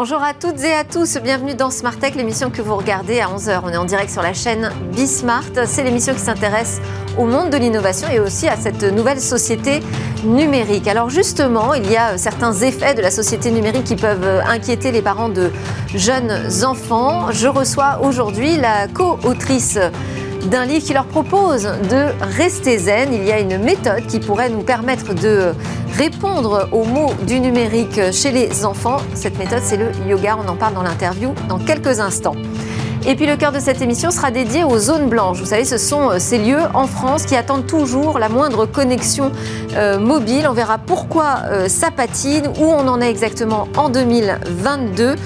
Bonjour à toutes et à tous, bienvenue dans Smart Tech, l'émission que vous regardez à 11h. On est en direct sur la chaîne Bismart. C'est l'émission qui s'intéresse au monde de l'innovation et aussi à cette nouvelle société numérique. Alors justement, il y a certains effets de la société numérique qui peuvent inquiéter les parents de jeunes enfants. Je reçois aujourd'hui la co-autrice d'un livre qui leur propose de rester zen. Il y a une méthode qui pourrait nous permettre de répondre aux mots du numérique chez les enfants. Cette méthode, c'est le yoga. On en parle dans l'interview dans quelques instants. Et puis le cœur de cette émission sera dédié aux zones blanches. Vous savez, ce sont euh, ces lieux en France qui attendent toujours la moindre connexion euh, mobile. On verra pourquoi euh, ça patine, où on en est exactement en 2022.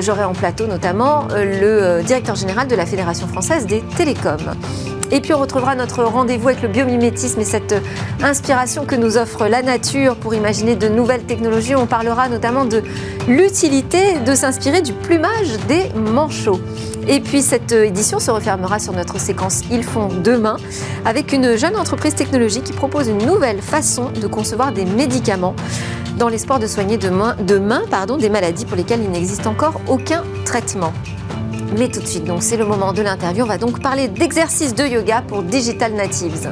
J'aurai en plateau notamment le directeur général de la Fédération française des télécoms. Et puis on retrouvera notre rendez-vous avec le biomimétisme et cette inspiration que nous offre la nature pour imaginer de nouvelles technologies. On parlera notamment de l'utilité de s'inspirer du plumage des manchots. Et puis cette édition se refermera sur notre séquence Ils font demain avec une jeune entreprise technologique qui propose une nouvelle façon de concevoir des médicaments dans l'espoir de soigner demain, des maladies pour lesquelles il n'existe encore aucun traitement. Mais tout de suite, c'est le moment de l'interview. On va donc parler d'exercices de yoga pour Digital Natives.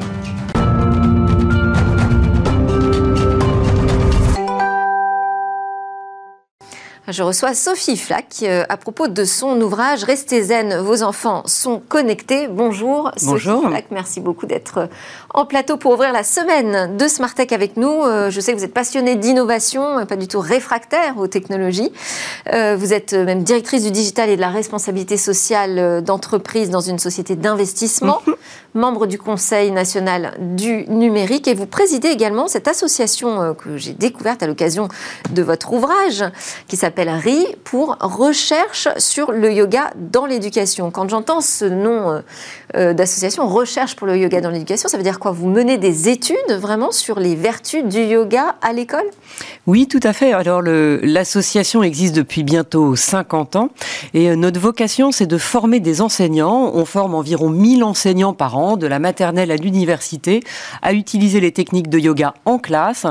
Je reçois Sophie Flack euh, à propos de son ouvrage Restez zen, vos enfants sont connectés. Bonjour, Bonjour. Sophie Flack, merci beaucoup d'être en plateau pour ouvrir la semaine de Smart Tech avec nous. Euh, je sais que vous êtes passionnée d'innovation, pas du tout réfractaire aux technologies. Euh, vous êtes même directrice du digital et de la responsabilité sociale d'entreprise dans une société d'investissement, membre du Conseil national du numérique et vous présidez également cette association que j'ai découverte à l'occasion de votre ouvrage qui s'appelle RI pour recherche sur le yoga dans l'éducation. Quand j'entends ce nom euh, euh, d'association, recherche pour le yoga dans l'éducation, ça veut dire quoi? Vous menez des études vraiment sur les vertus du yoga à l'école? Oui, tout à fait. Alors l'association existe depuis bientôt 50 ans et euh, notre vocation, c'est de former des enseignants. On forme environ 1000 enseignants par an, de la maternelle à l'université, à utiliser les techniques de yoga en classe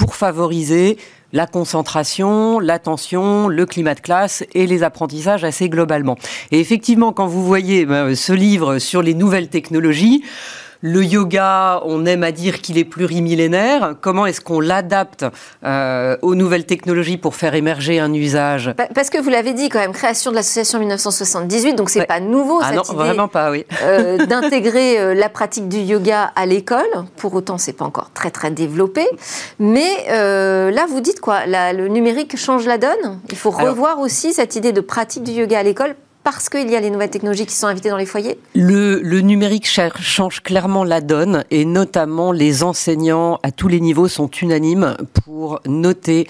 pour favoriser la concentration, l'attention, le climat de classe et les apprentissages assez globalement. Et effectivement, quand vous voyez ben, ce livre sur les nouvelles technologies, le yoga, on aime à dire qu'il est plurimillénaire. Comment est-ce qu'on l'adapte euh, aux nouvelles technologies pour faire émerger un usage? Parce que vous l'avez dit quand même, création de l'association en 1978, donc c'est pas nouveau ah cette non, idée vraiment pas, oui. euh, d'intégrer euh, la pratique du yoga à l'école. Pour autant, c'est pas encore très très développé. Mais là, vous dites quoi? Le numérique change la donne? Il faut revoir aussi cette idée de pratique du yoga à l'école parce qu'il y a les nouvelles technologies qui sont invitées dans les foyers le, numérique change clairement la donne et notamment les enseignants à tous les niveaux sont unanimes pour noter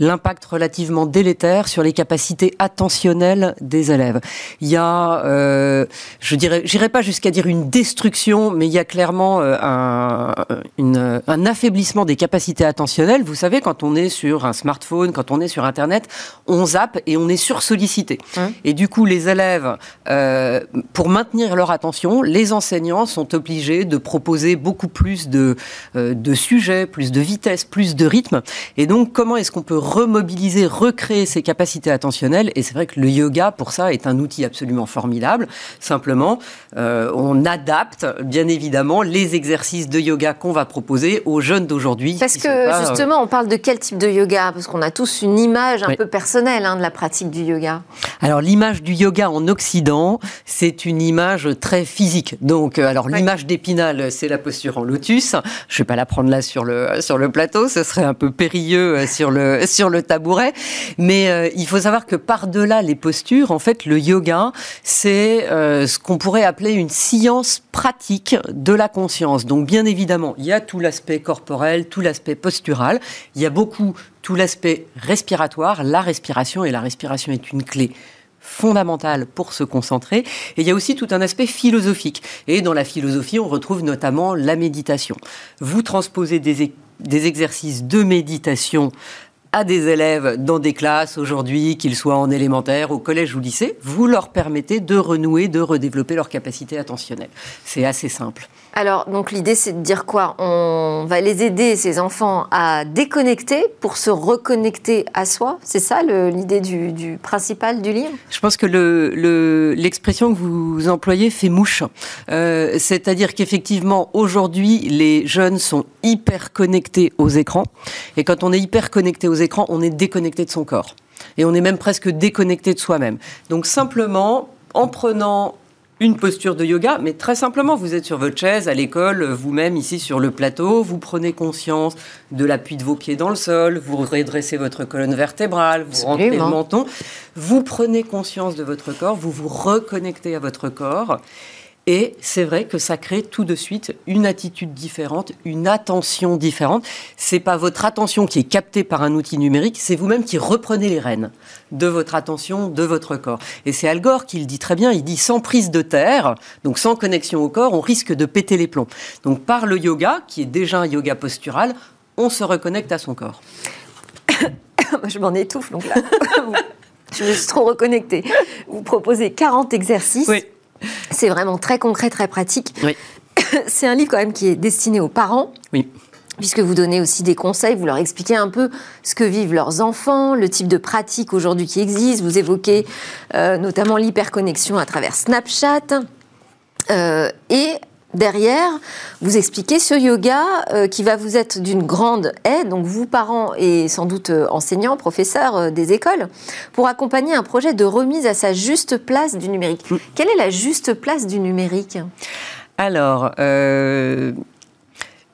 l'impact relativement délétère sur les capacités attentionnelles des élèves. Il y a, euh, je dirais, j'irai pas jusqu'à dire une destruction, mais il y a clairement euh, un, une, un affaiblissement des capacités attentionnelles. Vous savez, quand on est sur un smartphone, quand on est sur Internet, on zappe et on est sursollicité. Hein et du coup, les élèves, euh, pour maintenir leur attention, les enseignants sont obligés de proposer beaucoup plus de, euh, de sujets, plus de vitesse, plus de rythme. Et donc, comment est-ce qu'on peut remobiliser, recréer ses capacités attentionnelles. Et c'est vrai que le yoga, pour ça, est un outil absolument formidable. Simplement, euh, on adapte, bien évidemment, les exercices de yoga qu'on va proposer aux jeunes d'aujourd'hui. Parce que, euh, justement, on parle de quel type de yoga? Parce qu'on a tous une image un peu personnelle hein, de la pratique du yoga. Alors, l'image du yoga en Occident, c'est une image très physique. Donc, euh, alors, l'image d'Épinal, c'est la posture en lotus. Je ne vais pas la prendre là sur le, sur le plateau, ce serait un peu périlleux sur le, sur le tabouret. Mais euh, il faut savoir que par-delà les postures, en fait, le yoga, c'est euh, ce qu'on pourrait appeler une science pratique de la conscience. Donc, bien évidemment, il y a tout l'aspect corporel, tout l'aspect postural. Il y a beaucoup tout l'aspect respiratoire. La respiration, et la respiration est une clé fondamentale pour se concentrer. Et il y a aussi tout un aspect philosophique. Et dans la philosophie, on retrouve notamment la méditation. Vous transposez des exercices de méditation à des élèves dans des classes aujourd'hui, qu'ils soient en élémentaire, au collège ou lycée, vous leur permettez de renouer, de redévelopper leur capacité attentionnelle. C'est assez simple. Alors, donc l'idée, c'est de dire quoi? On va les aider, ces enfants, à déconnecter pour se reconnecter à soi. C'est ça l'idée du, principal du livre? Je pense que l'expression le, que vous employez fait mouche. Euh, c'est-à-dire qu'effectivement, aujourd'hui, les jeunes sont hyper connectés aux écrans. Et quand on est hyper connecté aux écrans, on est déconnecté de son corps. Et on est même presque déconnecté de soi-même. Donc simplement, en prenant une posture de yoga, mais très simplement, vous êtes sur votre chaise à l'école, vous-même ici sur le plateau, vous prenez conscience de l'appui de vos pieds dans le sol, vous redressez votre colonne vertébrale, vous rentrez le menton, vous prenez conscience de votre corps, vous vous reconnectez à votre corps et c'est vrai que ça crée tout de suite une attitude différente, une attention différente. C'est pas votre attention qui est captée par un outil numérique, c'est vous-même qui reprenez les rênes de votre attention, de votre corps. Et c'est Al Gore qui le dit très bien. Il dit sans prise de terre, donc sans connexion au corps, on risque de péter les plombs. Donc par le yoga, qui est déjà un yoga postural, on se reconnecte à son corps. Je m'en étouffe donc là. Je me suis trop reconnectée. Vous proposez 40 exercices. Oui c'est vraiment très concret, très pratique. C'est un livre quand même qui est destiné aux parents. Oui puisque vous donnez aussi des conseils, vous leur expliquez un peu ce que vivent leurs enfants, le type de pratiques aujourd'hui qui existent. Vous évoquez euh, notamment l'hyperconnexion à travers Snapchat. Euh, et Derrière, vous expliquez ce yoga euh, qui va vous être d'une grande aide, donc vous parents et sans doute euh, enseignants, professeurs euh, des écoles, pour accompagner un projet de remise à sa juste place du numérique. Mm. Quelle est la juste place du numérique? Alors,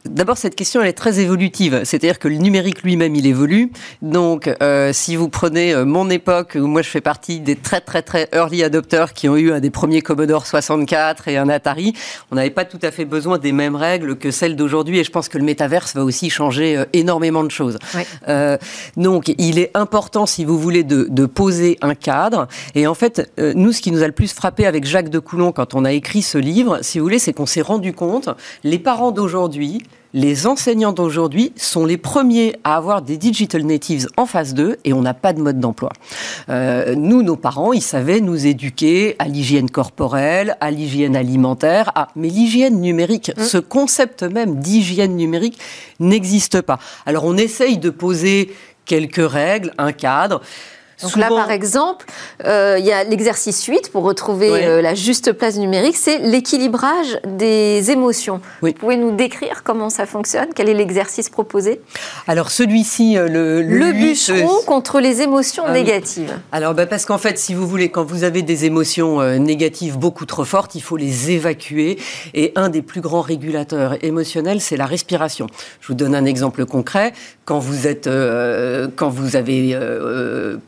D'abord, cette question, elle est très évolutive. C'est-à-dire que le numérique lui-même, il évolue. Donc, euh, si vous prenez euh, mon époque, où moi je fais partie des très très très early adopters qui ont eu un des premiers Commodore 64 et un Atari, on n'avait pas tout à fait besoin des mêmes règles que celles d'aujourd'hui. Et je pense que le métaverse va aussi changer euh, énormément de choses. donc, il est important, si vous voulez, de, de, poser un cadre. Et en fait, nous, ce qui nous a le plus frappé avec Jacques de Coulon quand on a écrit ce livre, si vous voulez, c'est qu'on s'est rendu compte, les parents d'aujourd'hui, les enseignants d'aujourd'hui sont les premiers à avoir des digital natives en phase 2 et on n'a pas de mode d'emploi. Euh, nous, nos parents, ils savaient nous éduquer à l'hygiène corporelle, à l'hygiène alimentaire, à... mais l'hygiène numérique, mmh. ce concept même d'hygiène numérique n'existe pas. Alors on essaye de poser quelques règles, un cadre. Donc là, par exemple, euh, il y a l'exercice 8 pour retrouver euh, la juste place numérique, c'est l'équilibrage des émotions. Vous pouvez nous décrire comment ça fonctionne? Quel est l'exercice proposé? Alors celui-ci, euh, le, le, bûcheron contre les émotions ah négatives. Alors bah, parce qu'en fait, si vous voulez, quand vous avez des émotions négatives beaucoup trop fortes, il faut les évacuer. Et un des plus grands régulateurs émotionnels, c'est la respiration. Je vous donne un exemple concret. Quand vous êtes, quand vous avez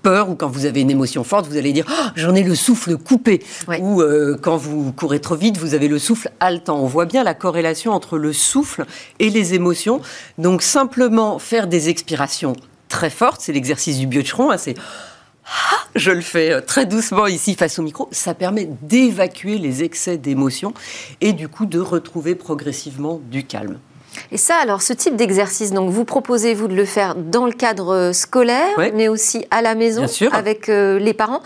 peur ou quand vous avez une émotion forte, vous allez dire oh, j'en ai le souffle coupé. Ou euh, quand vous courez trop vite, vous avez le souffle haletant. On voit bien la corrélation entre le souffle et les émotions. Donc simplement faire des expirations très fortes, c'est l'exercice du bûcheron, hein, c'est ah, je le fais euh, très doucement ici face au micro, ça permet d'évacuer les excès d'émotions et du coup de retrouver progressivement du calme. Et ça, alors, ce type d'exercice, donc, vous proposez, vous, de le faire dans le cadre scolaire, mais aussi à la maison, avec euh, les parents?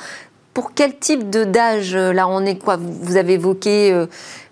Pour quel type d'âge, euh, là, on est quoi? Vous avez évoqué euh,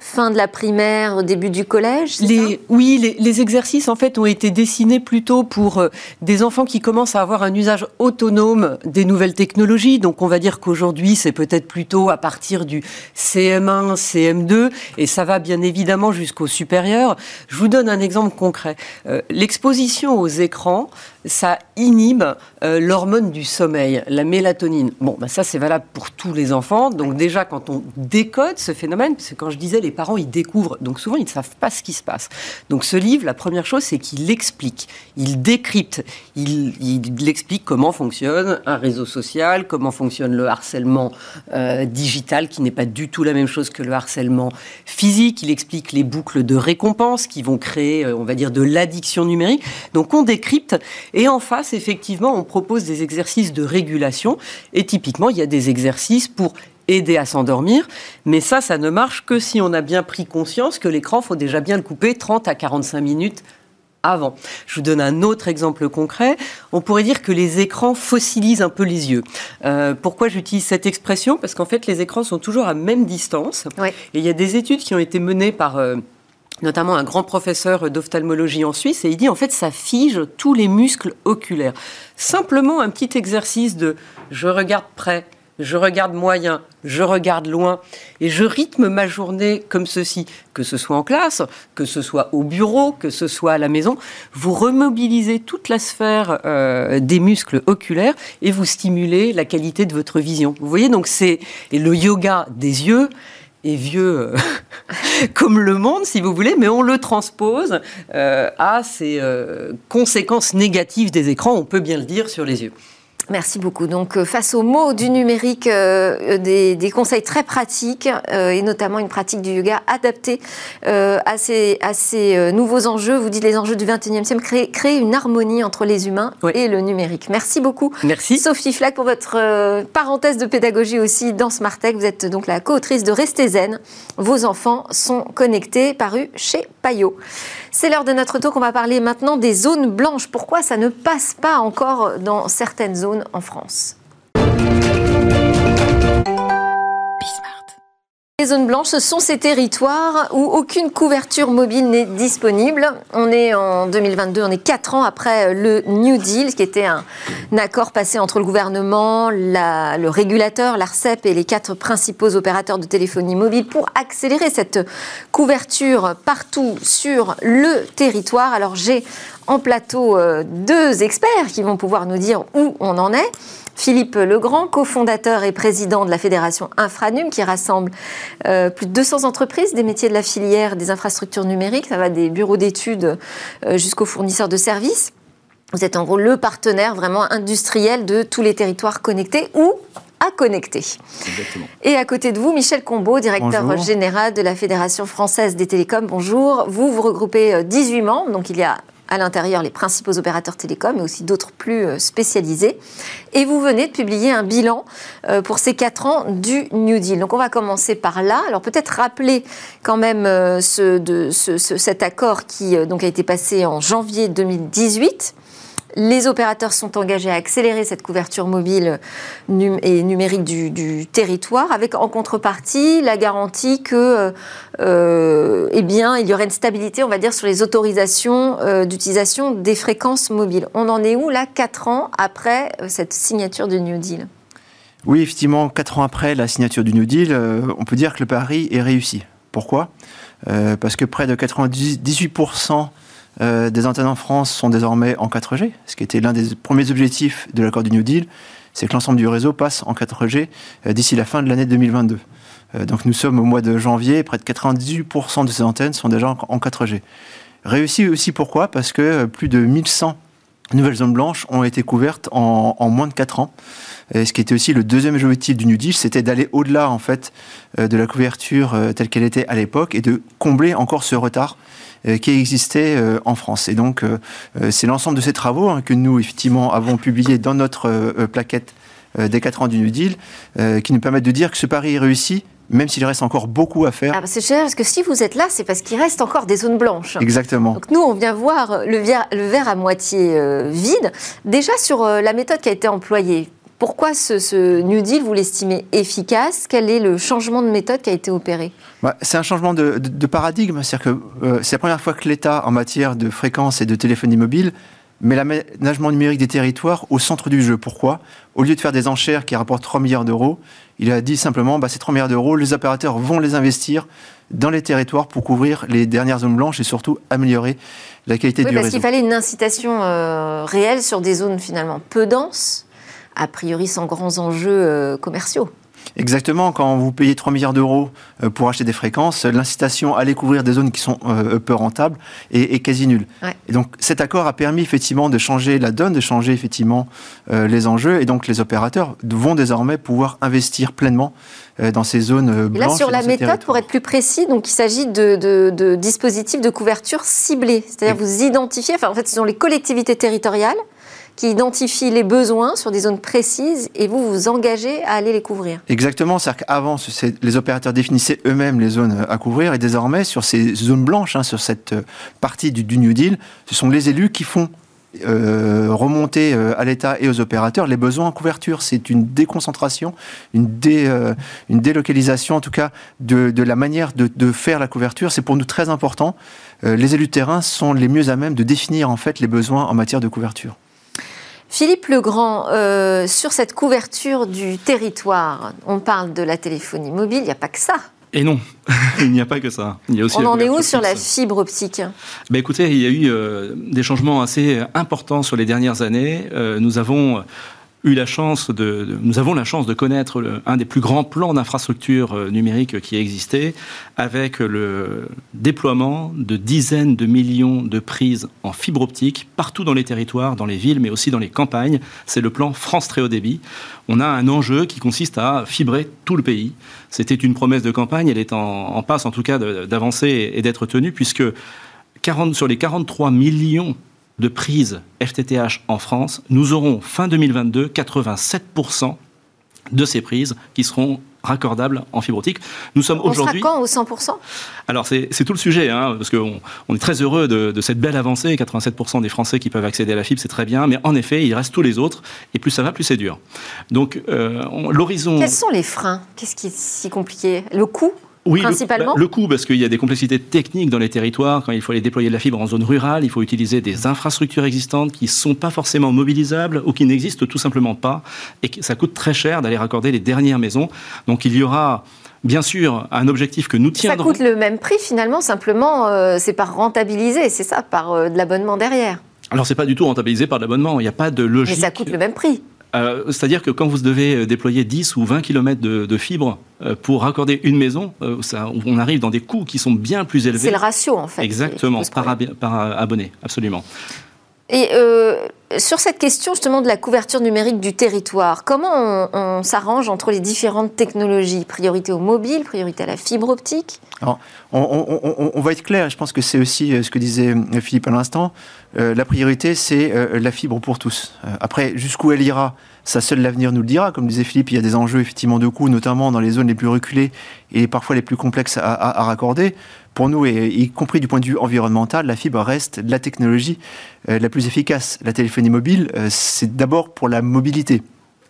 fin de la primaire, début du collège les, Oui, les, exercices en fait ont été dessinés plutôt pour euh, des enfants qui commencent à avoir un usage autonome des nouvelles technologies. Donc on va dire qu'aujourd'hui c'est peut-être plutôt à partir du CM1, CM2 et ça va bien évidemment jusqu'au supérieur. Je vous donne un exemple concret. Euh, l'exposition aux écrans, ça inhibe euh, l'hormone du sommeil, la mélatonine. Bon, bah ça c'est valable pour tous les enfants. Donc déjà quand on décode ce phénomène, parce que quand je disais les parents, ils découvrent. Donc souvent, ils ne savent pas ce qui se passe. Donc ce livre, la première chose, c'est qu'il explique, il décrypte, il, explique comment fonctionne un réseau social, comment fonctionne le harcèlement euh, digital, qui n'est pas du tout la même chose que le harcèlement physique. Il explique les boucles de récompense qui vont créer, euh, on va dire, de l'addiction numérique. Donc on décrypte. Et en face, effectivement, on propose des exercices de régulation. Et typiquement, il y a des exercices pour aider à s'endormir. Mais ça, ça ne marche que si on a bien pris conscience que l'écran, faut déjà bien le couper 30 à 45 minutes avant. Je vous donne un autre exemple concret. On pourrait dire que les écrans fossilisent un peu les yeux. Euh, pourquoi j'utilise cette expression? Parce qu'en fait, les écrans sont toujours à même distance. Et il y a des études qui ont été menées par... Euh, notamment un grand professeur d'ophtalmologie en Suisse, et il dit en fait ça fige tous les muscles oculaires. Simplement un petit exercice de je regarde près, je regarde moyen, je regarde loin, et je rythme ma journée comme ceci, que ce soit en classe, que ce soit au bureau, que ce soit à la maison, vous remobilisez toute la sphère euh, des muscles oculaires et vous stimulez la qualité de votre vision. Vous voyez, donc c'est le yoga des yeux est vieux euh, comme le monde, si vous voulez, mais on le transpose euh, à ces conséquences négatives des écrans, on peut bien le dire, sur les yeux. Merci beaucoup. Donc, euh, face aux mots du numérique, euh, des, conseils très pratiques euh, et notamment une pratique du yoga adaptée à ces, à, ces, nouveaux enjeux. Vous dites les enjeux du 21e siècle, créer, créer une harmonie entre les humains et le numérique. Merci beaucoup. Merci. Sophie Flack pour votre parenthèse de pédagogie aussi dans Smartech. Vous êtes donc la co-autrice de Restez zen. Vos enfants sont connectés, paru chez Payot. C'est l'heure de notre tour qu'on va parler maintenant des zones blanches. Pourquoi ça ne passe pas encore dans certaines zones en France? Les zones blanches, ce sont ces territoires où aucune couverture mobile n'est disponible. On est en 2022, on est quatre ans après le New Deal, qui était un, accord passé entre le gouvernement, le régulateur, l'ARCEP et les quatre principaux opérateurs de téléphonie mobile pour accélérer cette couverture partout sur le territoire. Alors j'ai en plateau euh, deux experts qui vont pouvoir nous dire où on en est. Philippe Legrand, cofondateur et président de la fédération Infranum, qui rassemble euh, plus de 200 entreprises des métiers de la filière des infrastructures numériques. Ça va des bureaux d'études euh, jusqu'aux fournisseurs de services. Vous êtes en gros le partenaire vraiment industriel de tous les territoires connectés ou à connecter. Exactement. Et à côté de vous, Michel Combeau, directeur général de la Fédération française des télécoms. Bonjour. Vous, vous regroupez 18 membres, donc il y a à l'intérieur les principaux opérateurs télécoms, mais aussi d'autres plus euh, spécialisés. Et vous venez de publier un bilan euh, pour ces quatre ans du New Deal. Donc on va commencer par là. Alors peut-être rappeler quand même euh, cet accord qui donc a été passé en janvier 2018 les opérateurs sont engagés à accélérer cette couverture mobile et numérique du, territoire, avec en contrepartie la garantie que, euh, eh bien, il y aurait une stabilité, on va dire, sur les autorisations euh, d'utilisation des fréquences mobiles. On en est où là, quatre ans après euh, cette signature du New Deal? Oui, effectivement, quatre ans après la signature du New Deal, on peut dire que le pari est réussi. Pourquoi? Parce que près de 98% euh, des antennes en France sont désormais en 4G, ce qui était l'un des premiers objectifs de l'accord du New Deal, c'est que l'ensemble du réseau passe en 4G euh, d'ici la fin de l'année 2022. Euh, donc nous sommes au mois de janvier, près de 98% de ces antennes sont déjà en 4G. Réussi aussi pourquoi? Parce que plus de 1100 nouvelles zones blanches ont été couvertes en, moins de 4 ans. Et ce qui était aussi le deuxième objectif du New Deal, c'était d'aller au-delà en fait de la couverture telle qu'elle était à l'époque et de combler encore ce retard euh, qui existait euh, en France. Et donc, euh, c'est l'ensemble de ces travaux hein, que nous, effectivement, avons publiés dans notre plaquette des 4 ans du New Deal, qui nous permettent de dire que ce pari est réussi, même s'il reste encore beaucoup à faire. Ah bah c'est cher, parce que si vous êtes là, c'est parce qu'il reste encore des zones blanches. Exactement. Donc nous, on vient voir le verre, le verre à moitié vide. Déjà sur la méthode qui a été employée, pourquoi ce, New Deal, vous l'estimez efficace? Quel est le changement de méthode qui a été opéré? Bah, C'est un changement de, paradigme. C'est-à-dire que euh, c'est la première fois que l'État, en matière de fréquence et de téléphonie mobile, met l'aménagement numérique des territoires au centre du jeu. Pourquoi? Au lieu de faire des enchères qui rapportent 3 milliards d'euros, il a dit simplement, bah, ces 3 milliards d'euros, les opérateurs vont les investir dans les territoires pour couvrir les dernières zones blanches et surtout améliorer la qualité oui, du parce réseau. qu'il fallait une incitation euh, réelle sur des zones finalement peu denses a priori sans grands enjeux euh, commerciaux. Exactement, quand vous payez 3 milliards d'euros euh, pour acheter des fréquences, l'incitation à aller couvrir des zones qui sont euh, peu rentables est, quasi nulle. Et donc cet accord a permis effectivement de changer la donne, de changer effectivement les enjeux, et donc les opérateurs vont désormais pouvoir investir pleinement dans ces zones blanches. là, sur la méthode, pour être plus précis, donc il s'agit de, dispositifs de couverture ciblés, c'est-à-dire vous identifiez, enfin en fait ce sont les collectivités territoriales qui identifie les besoins sur des zones précises et vous vous engagez à aller les couvrir. Exactement, c'est-à-dire qu'avant, les opérateurs définissaient eux-mêmes les zones à couvrir et désormais, sur ces zones blanches, hein, sur cette partie du, New Deal, ce sont les élus qui font euh, remonter euh, à l'État et aux opérateurs les besoins en couverture. C'est une déconcentration, une, euh, une délocalisation en tout cas de, la manière de, faire la couverture. C'est pour nous très important. les élus de terrain sont les mieux à même de définir en fait les besoins en matière de couverture. Philippe Legrand, sur cette couverture du territoire, on parle de la téléphonie mobile, il n'y a pas que ça. Et non, il n'y a pas que ça. Il y a aussi On en est où sur la fibre optique ben Écoutez, il y a eu euh, des changements assez importants sur les dernières années. Euh, nous avons eu la chance de, nous avons la chance de connaître un des plus grands plans d'infrastructure euh, numérique qui existait, avec le déploiement de dizaines de millions de prises en fibre optique partout dans les territoires, dans les villes, mais aussi dans les campagnes. C'est le plan France Très Haut Débit. On a un enjeu qui consiste à fibrer tout le pays. C'était une promesse de campagne, elle est en, passe en tout cas d'avancer et d'être tenue, puisque 40, sur les 43 millions de prise FTTH en France, nous aurons fin 2022 87% de ces prises qui seront raccordables en fibre optique. Nous sommes aujourd'hui. quand au 100% Alors c'est tout le sujet, hein, parce qu'on on est très heureux de, cette belle avancée. 87% des Français qui peuvent accéder à la fibre, c'est très bien, mais en effet, il reste tous les autres, et plus ça va, plus c'est dur. Donc euh, l'horizon. Quels sont les freins? Qu'est-ce qui est si compliqué? Le coût? Oui, principalement le, coût, parce qu'il y a des complexités techniques dans les territoires. Quand il faut aller déployer de la fibre en zone rurale, il faut utiliser des infrastructures existantes qui ne sont pas forcément mobilisables ou qui n'existent tout simplement pas. Et ça coûte très cher d'aller raccorder les dernières maisons. Donc il y aura bien sûr un objectif que nous tiendrons. Ça coûte le même prix finalement, simplement euh, c'est par rentabiliser, c'est ça, par euh, de l'abonnement derrière. Alors c'est pas du tout rentabilisé par l'abonnement, il n'y a pas de logique. Mais ça coûte le même prix. Euh, c'est-à-dire que quand vous devez euh, déployer 10 ou 20 km de, fibre euh, pour raccorder une maison, on arrive dans des coûts qui sont bien plus élevés. C'est le ratio, en fait. Exactement, par, par, abonné, absolument. Et sur cette question justement de la couverture numérique du territoire, comment on, s'arrange entre les différentes technologies? Priorité au mobile, priorité à la fibre optique? On, va être clair, je pense que c'est aussi ce que disait Philippe à l'instant. la priorité, c'est la fibre pour tous. après, jusqu'où elle ira ça seul l'avenir nous le dira. Comme disait Philippe, il y a des enjeux effectivement de coûts, notamment dans les zones les plus reculées et parfois les plus complexes à, raccorder. Pour nous, et y compris du point de vue environnemental, la fibre reste la technologie euh, la plus efficace. La téléphonie mobile, euh, c'est d'abord pour la mobilité.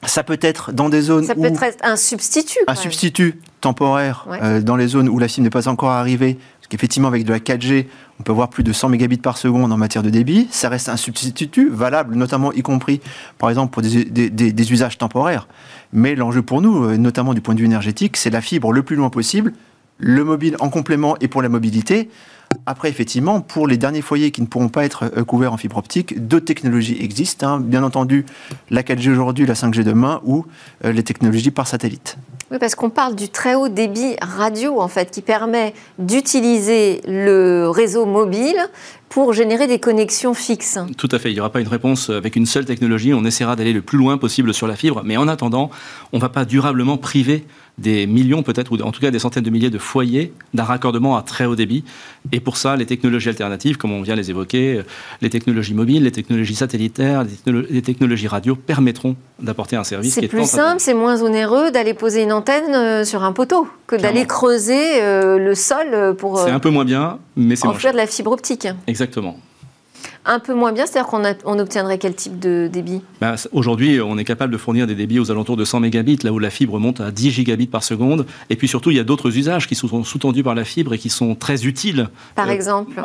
Ça peut être dans des zones. Ça peut être un substitut. Un substitut temporaire euh, dans les zones où la fibre n'est pas encore arrivée, qu'effectivement, avec de la 4G, on peut avoir plus de 100 mégabits par seconde en matière de débit. Ça reste un substitut valable, notamment y compris, par exemple, pour des, usages temporaires. Mais l'enjeu pour nous, notamment du point de vue énergétique, c'est la fibre le plus loin possible, le mobile en complément et pour la mobilité. Après, effectivement, pour les derniers foyers qui ne pourront pas être euh, couverts en fibre optique, d'autres technologies existent. Hein. Bien entendu, la 4G aujourd'hui, la 5G demain ou euh, les technologies par satellite. Oui, parce qu'on parle du très haut débit radio, en fait, qui permet d'utiliser le réseau mobile pour générer des connexions fixes. Tout à fait. Il n'y aura pas une réponse avec une seule technologie. On essaiera d'aller le plus loin possible sur la fibre. Mais en attendant, on ne va pas durablement priver des millions peut-être, ou en tout cas des centaines de milliers de foyers d'un raccordement à très haut débit. Et pour ça, les technologies alternatives, comme on vient les évoquer, les technologies mobiles, les technologies satellitaires, les, technologies radio permettront d'apporter un service. C'est plus simple, c'est moins onéreux d'aller poser une antenne euh, sur un poteau que d'aller creuser euh, le sol pour. C'est un peu moins bien, mais c'est moins cher. de la fibre optique. Exactement un peu moins bien C'est-à-dire qu'on on obtiendrait quel type de débit? Bah, Aujourd'hui, on est capable de fournir des débits aux alentours de 100 mégabits, là où la fibre monte à 10 gigabits par seconde. Et puis surtout, il y a d'autres usages qui sont sous-tendus par la fibre et qui sont très utiles. Par euh, exemple?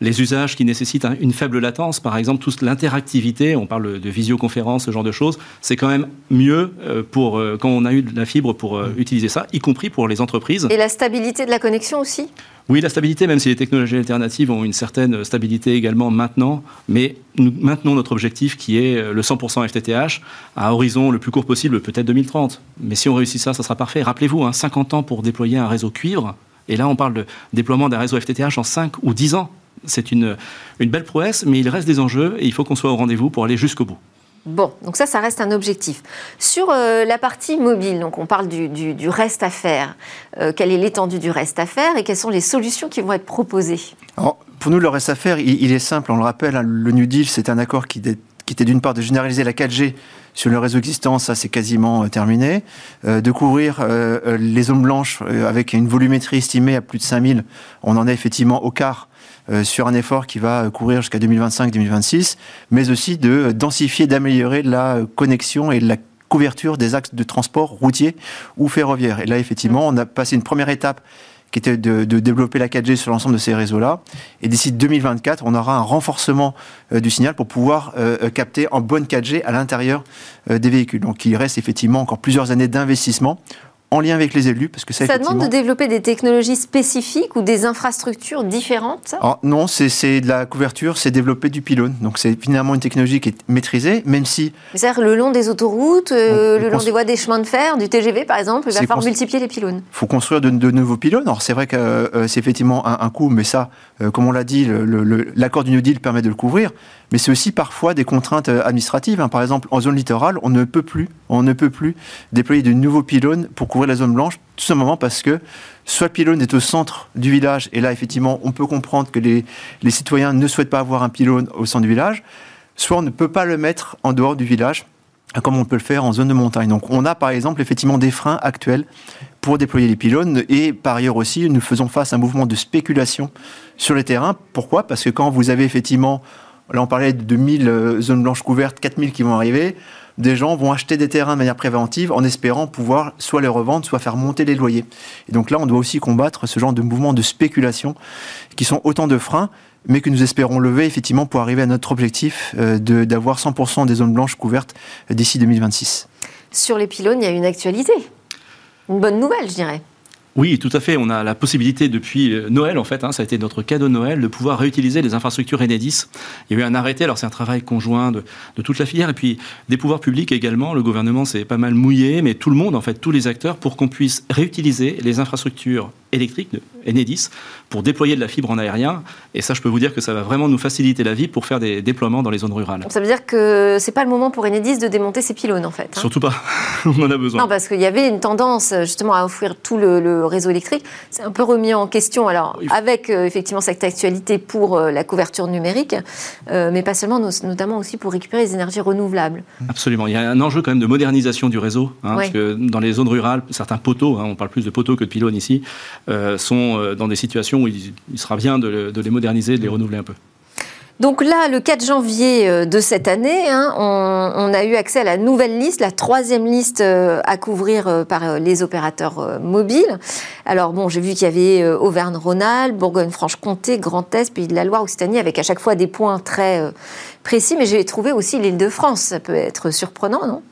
Les usages qui nécessitent une faible latence, par exemple, toute l'interactivité, on parle de visioconférence, ce genre de choses, c'est quand même mieux euh, pour, euh, quand on a eu de la fibre pour utiliser ça, y compris pour les entreprises. Et la stabilité de la connexion aussi? Oui, la stabilité, même si les technologies alternatives ont une certaine stabilité également maintenant, mais nous maintenons notre objectif qui est le 100% FTTH à horizon le plus court possible, peut-être 2030. Mais si on réussit ça, ça sera parfait. Rappelez-vous, hein, 50 ans pour déployer un réseau cuivre, et là on parle de déploiement d'un réseau FTTH en 5 ou 10 ans. C'est une, une belle prouesse, mais il reste des enjeux et il faut qu'on soit au rendez-vous pour aller jusqu'au bout. Bon, donc ça, ça reste un objectif. Sur euh, la partie mobile, donc on parle du, reste à faire. Euh, quelle est l'étendue du reste à faire et quelles sont les solutions qui vont être proposées? Pour nous, le reste à faire, il, est simple. On le rappelle, hein, le New Deal, c'est un accord qui, qui était d'une part de généraliser la 4G sur le réseau existant, ça c'est quasiment terminé, de couvrir les zones blanches avec une volumétrie estimée à plus de 5000, on en est effectivement au quart sur un effort qui va courir jusqu'à 2025-2026, mais aussi de densifier, d'améliorer la connexion et la couverture des axes de transport routier ou ferroviaire. Et là, effectivement, on a passé une première étape qui était de, développer la 4G sur l'ensemble de ces réseaux-là. Et d'ici 2024, on aura un renforcement euh, du signal pour pouvoir euh, euh, capter en bonne 4G à l'intérieur des véhicules. Donc il reste effectivement encore plusieurs années d'investissement en lien avec les élus, parce que ça, ça demande de développer des technologies spécifiques ou des infrastructures différentes? Non, c'est de la couverture, c'est développer du pylône. Donc c'est finalement une technologie qui est maîtrisée, même si... C'est-à-dire le long des autoroutes, euh, le long des voies des chemins de fer, du TGV par exemple, il va falloir multiplier les pylônes. Il faut construire de, nouveaux pylônes. Alors c'est vrai que euh, c'est effectivement un, un, coût, mais ça, euh, comme on l'a dit, l'accord du New Deal permet de le couvrir mais c'est aussi parfois des contraintes euh, administratives. Hein. Par exemple, en zone littorale, on ne peut plus, on ne peut plus déployer de nouveaux pylônes pour couvrir la zone blanche, tout simplement parce que soit le pylône est au centre du village, et là, effectivement, on peut comprendre que les, les citoyens ne souhaitent pas avoir un pylône au centre du village, soit on ne peut pas le mettre en dehors du village, comme on peut le faire en zone de montagne. Donc on a par exemple effectivement des freins actuels pour déployer les pylônes et par ailleurs aussi nous faisons face à un mouvement de spéculation sur les terrains. Pourquoi? Parce que quand vous avez effectivement Là, on parlait de 1000 euh, zones blanches couvertes, 4000 qui vont arriver. Des gens vont acheter des terrains de manière préventive en espérant pouvoir soit les revendre, soit faire monter les loyers. Et donc là, on doit aussi combattre ce genre de mouvements de spéculation qui sont autant de freins, mais que nous espérons lever effectivement pour arriver à notre objectif euh, d'avoir 100% des zones blanches couvertes d'ici 2026. Sur les pylônes, il y a une actualité. Une bonne nouvelle, je dirais. Oui, tout à fait. On a la possibilité depuis euh, Noël, en fait, hein, ça a été notre cadeau de Noël, de pouvoir réutiliser les infrastructures Enedis. Il y a eu un arrêté, alors c'est un travail conjoint de, toute la filière, et puis des pouvoirs publics également. Le gouvernement s'est pas mal mouillé, mais tout le monde, en fait, tous les acteurs, pour qu'on puisse réutiliser les infrastructures électriques de Enedis pour déployer de la fibre en aérien. Et ça, je peux vous dire que ça va vraiment nous faciliter la vie pour faire des déploiements dans les zones rurales. ça veut dire que c'est pas le moment pour Enedis de démonter ses pylônes, en fait. Hein. Surtout pas. On en a besoin. Non, parce qu'il y avait une tendance justement à offrir tout le réseau électrique. C'est un peu remis en question, alors avec euh, effectivement cette actualité pour euh, la couverture numérique, euh, mais pas seulement, notamment aussi pour récupérer les énergies renouvelables. Absolument. Il y a un enjeu quand même de modernisation du réseau, hein, parce que dans les zones rurales, certains poteaux, hein, on parle plus de poteaux que de pylônes ici, sont dans des situations où il, sera bien de, de les moderniser, de les renouveler un peu. Donc là, le 4 janvier euh, de cette année, hein, on, a eu accès à la nouvelle liste, la troisième liste euh, à couvrir euh, par les opérateurs mobiles. Alors bon, j'ai vu qu'il y avait Auvergne-Rhône-Alpes, Bourgogne-Franche-Comté, Grand Est, Pays de la Loire, Occitanie, avec à chaque fois des points très précis. Mais j'ai trouvé aussi l'île de France. Ça peut être surprenant, non?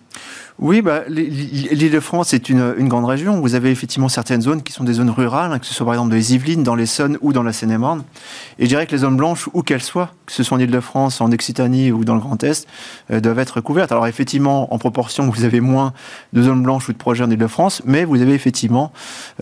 Oui, bah, l'Île-de-France est une, grande région. Vous avez effectivement certaines zones qui sont des zones rurales, hein, que ce soit par exemple dans les Yvelines, dans l'Essonne ou dans la Seine-et-Marne. Et je dirais que les zones blanches, où qu'elles soient, que ce soit en Île-de-France, en Occitanie ou dans le Grand Est, euh, doivent être couvertes. Alors effectivement, en proportion, vous avez moins de zones blanches ou de projets en Île-de-France, mais vous avez effectivement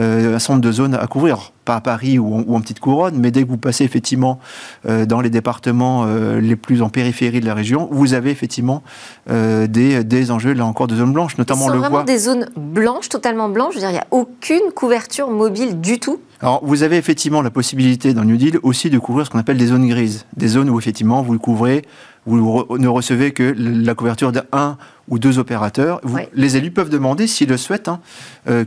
euh, un certain nombre de zones à couvrir pas à Paris ou en, petite couronne, mais dès que vous passez effectivement euh, dans les départements euh, les plus en périphérie de la région, vous avez effectivement euh, des, des, enjeux, là encore, de zones blanches, notamment le vraiment des zones blanches, totalement blanches, je veux dire, il n'y a aucune couverture mobile du tout alors, vous avez effectivement la possibilité dans New Deal aussi de couvrir ce qu'on appelle des zones grises. Des zones où effectivement vous le couvrez, vous ne recevez que la couverture d'un ou deux opérateurs. Les élus peuvent demander, s'ils le souhaitent, hein,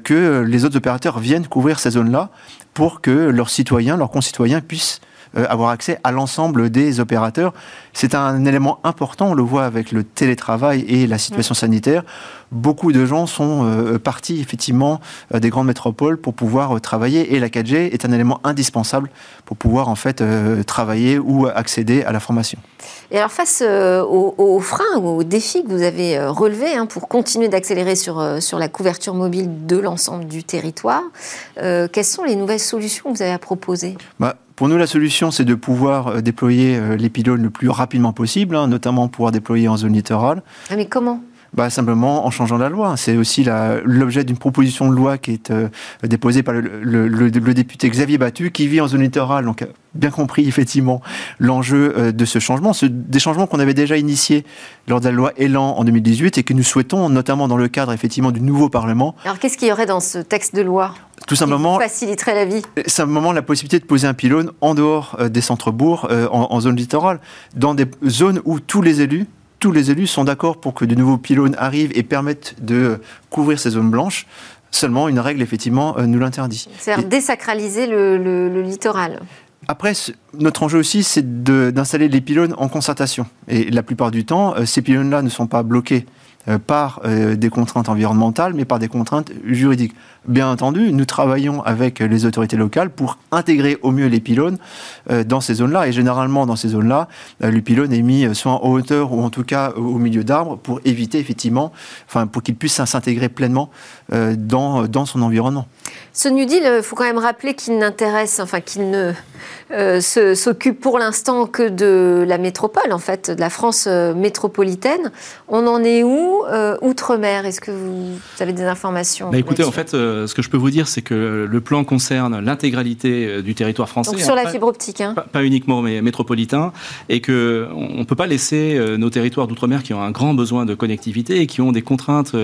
que les autres opérateurs viennent couvrir ces zones-là pour que leurs citoyens, leurs concitoyens puissent euh, avoir accès à l'ensemble des opérateurs. C'est un élément important, on le voit avec le télétravail et la situation sanitaire. Beaucoup de gens sont euh, partis effectivement euh, des grandes métropoles pour pouvoir travailler et la 4G est un élément indispensable pour pouvoir en fait travailler ou accéder à la formation. Et alors face aux, freins ou aux défis que vous avez relevés hein, pour continuer d'accélérer sur, sur la couverture mobile de l'ensemble du territoire, quelles sont les nouvelles solutions que vous avez à proposer? Bah, pour nous, la solution, c'est de pouvoir euh, déployer euh, les pylônes le plus rapidement possible, hein, notamment pouvoir déployer en zone littorale. Ah, mais comment? Bah, Simplement en changeant la loi. C'est aussi l'objet d'une proposition de loi qui est euh, déposée par le, député Xavier Battu, qui vit en zone littorale, donc bien compris effectivement l'enjeu euh, de ce changement, ce, des changements qu'on avait déjà initiés lors de la loi Elan en 2018 et que nous souhaitons, notamment dans le cadre effectivement du nouveau Parlement. Alors qu'est-ce qu'il y aurait dans ce texte de loi tout simplement, faciliterait la vie. Simplement la possibilité de poser un pylône en dehors euh, des centres-bourgs, en, zone littorale, dans des zones où tous les élus tous les élus sont d'accord pour que de nouveaux pylônes arrivent et permettent de couvrir ces zones blanches. Seulement, une règle, effectivement, nous l'interdit. C'est-à-dire désacraliser le littoral. Après, notre enjeu aussi, c'est d'installer les pylônes en concertation. Et la plupart du temps, euh, ces pylônes-là ne sont pas bloqués euh, par euh, des contraintes environnementales, mais par des contraintes juridiques. Bien entendu, nous travaillons avec les autorités locales pour intégrer au mieux les pylônes dans ces zones-là. Et généralement, dans ces zones-là, le pylône est mis soit en hauteur ou en tout cas au milieu d'arbres pour éviter effectivement, enfin, pour qu'il puisse s'intégrer pleinement dans, dans son environnement. Ce New Deal, il faut quand même rappeler qu'il n'intéresse, enfin qu'il ne euh, s'occupe pour l'instant que de la métropole, en fait, de la France euh, métropolitaine. On en est où euh, Outre-mer? Est-ce que vous, avez des informations? Bah, Écoutez, en fait, ce que je peux vous dire, c'est que le plan concerne l'intégralité du territoire français. Donc sur la fibre optique hein. pas, uniquement mais métropolitain, et qu'on ne peut pas laisser nos territoires d'outre-mer qui ont un grand besoin de connectivité et qui ont des contraintes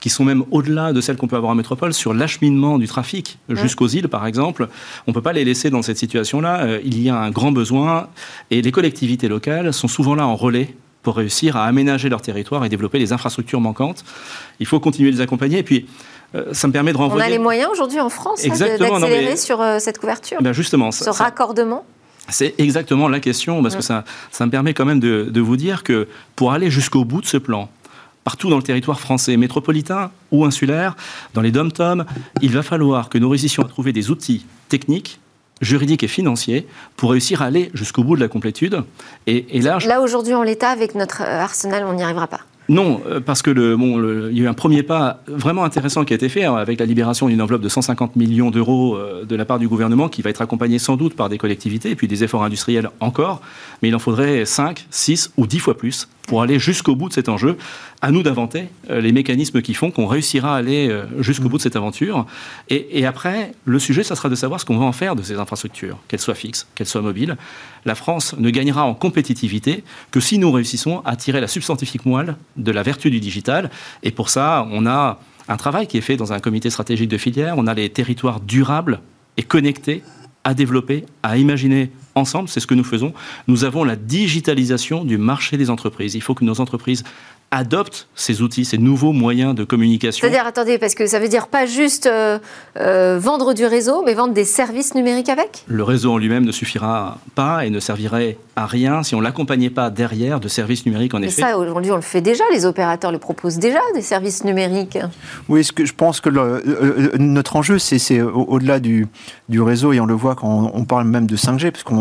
qui sont même au-delà de celles qu'on peut avoir en métropole sur l'acheminement du trafic jusqu'aux îles, par exemple. On ne peut pas les laisser dans cette situation-là. Euh, il y a un grand besoin et les collectivités locales sont souvent là en relais pour réussir à aménager leur territoire et développer les infrastructures manquantes. Il faut continuer de les accompagner. Et puis, euh, ça me permet de renvoyer. On a les moyens aujourd'hui en France hein, d'accélérer sur euh, cette couverture ben Justement. Ce raccordement c'est exactement la question, parce que ça, ça me permet quand même de, de vous dire que pour aller jusqu'au bout de ce plan, partout dans le territoire français, métropolitain ou insulaire, dans les dom-toms, il va falloir que nous réussissions à trouver des outils techniques juridiques et financiers pour réussir à aller jusqu'au bout de la complétude. Et, là, là aujourd'hui, en l'état, avec notre arsenal, on n'y arrivera pas. Non, euh, parce que le, bon, il y a eu un premier pas vraiment intéressant qui a été fait hein, avec la libération d'une enveloppe de 150 millions d'euros euh, de la part du gouvernement qui va être accompagnée sans doute par des collectivités et puis des efforts industriels encore. Mais il en faudrait 5, 6 ou 10 fois plus pour aller jusqu'au bout de cet enjeu. À nous d'inventer euh, les mécanismes qui font qu'on réussira à aller euh, jusqu'au bout de cette aventure. Et, après, le sujet, ça sera de savoir ce qu'on va en faire de ces infrastructures, qu'elles soient fixes, qu'elles soient mobiles. La France ne gagnera en compétitivité que si nous réussissons à tirer la substantifique moelle de la vertu du digital. Et pour ça, on a un travail qui est fait dans un comité stratégique de filière. On a les territoires durables et connectés à développer, à imaginer ensemble, c'est ce que nous faisons. Nous avons la digitalisation du marché des entreprises. Il faut que nos entreprises adoptent ces outils, ces nouveaux moyens de communication. C'est-à-dire, attendez, parce que ça veut dire pas juste euh, euh, vendre du réseau, mais vendre des services numériques avec? Le réseau en lui-même ne suffira pas et ne servirait à rien si on ne l'accompagnait pas derrière de services numériques, en effet. Mais ça, aujourd'hui, on le fait déjà, les opérateurs le proposent déjà, des services numériques. Oui, ce que je pense que euh, notre enjeu, c'est au-delà du, du, réseau, et on le voit quand on, parle même de 5G, parce que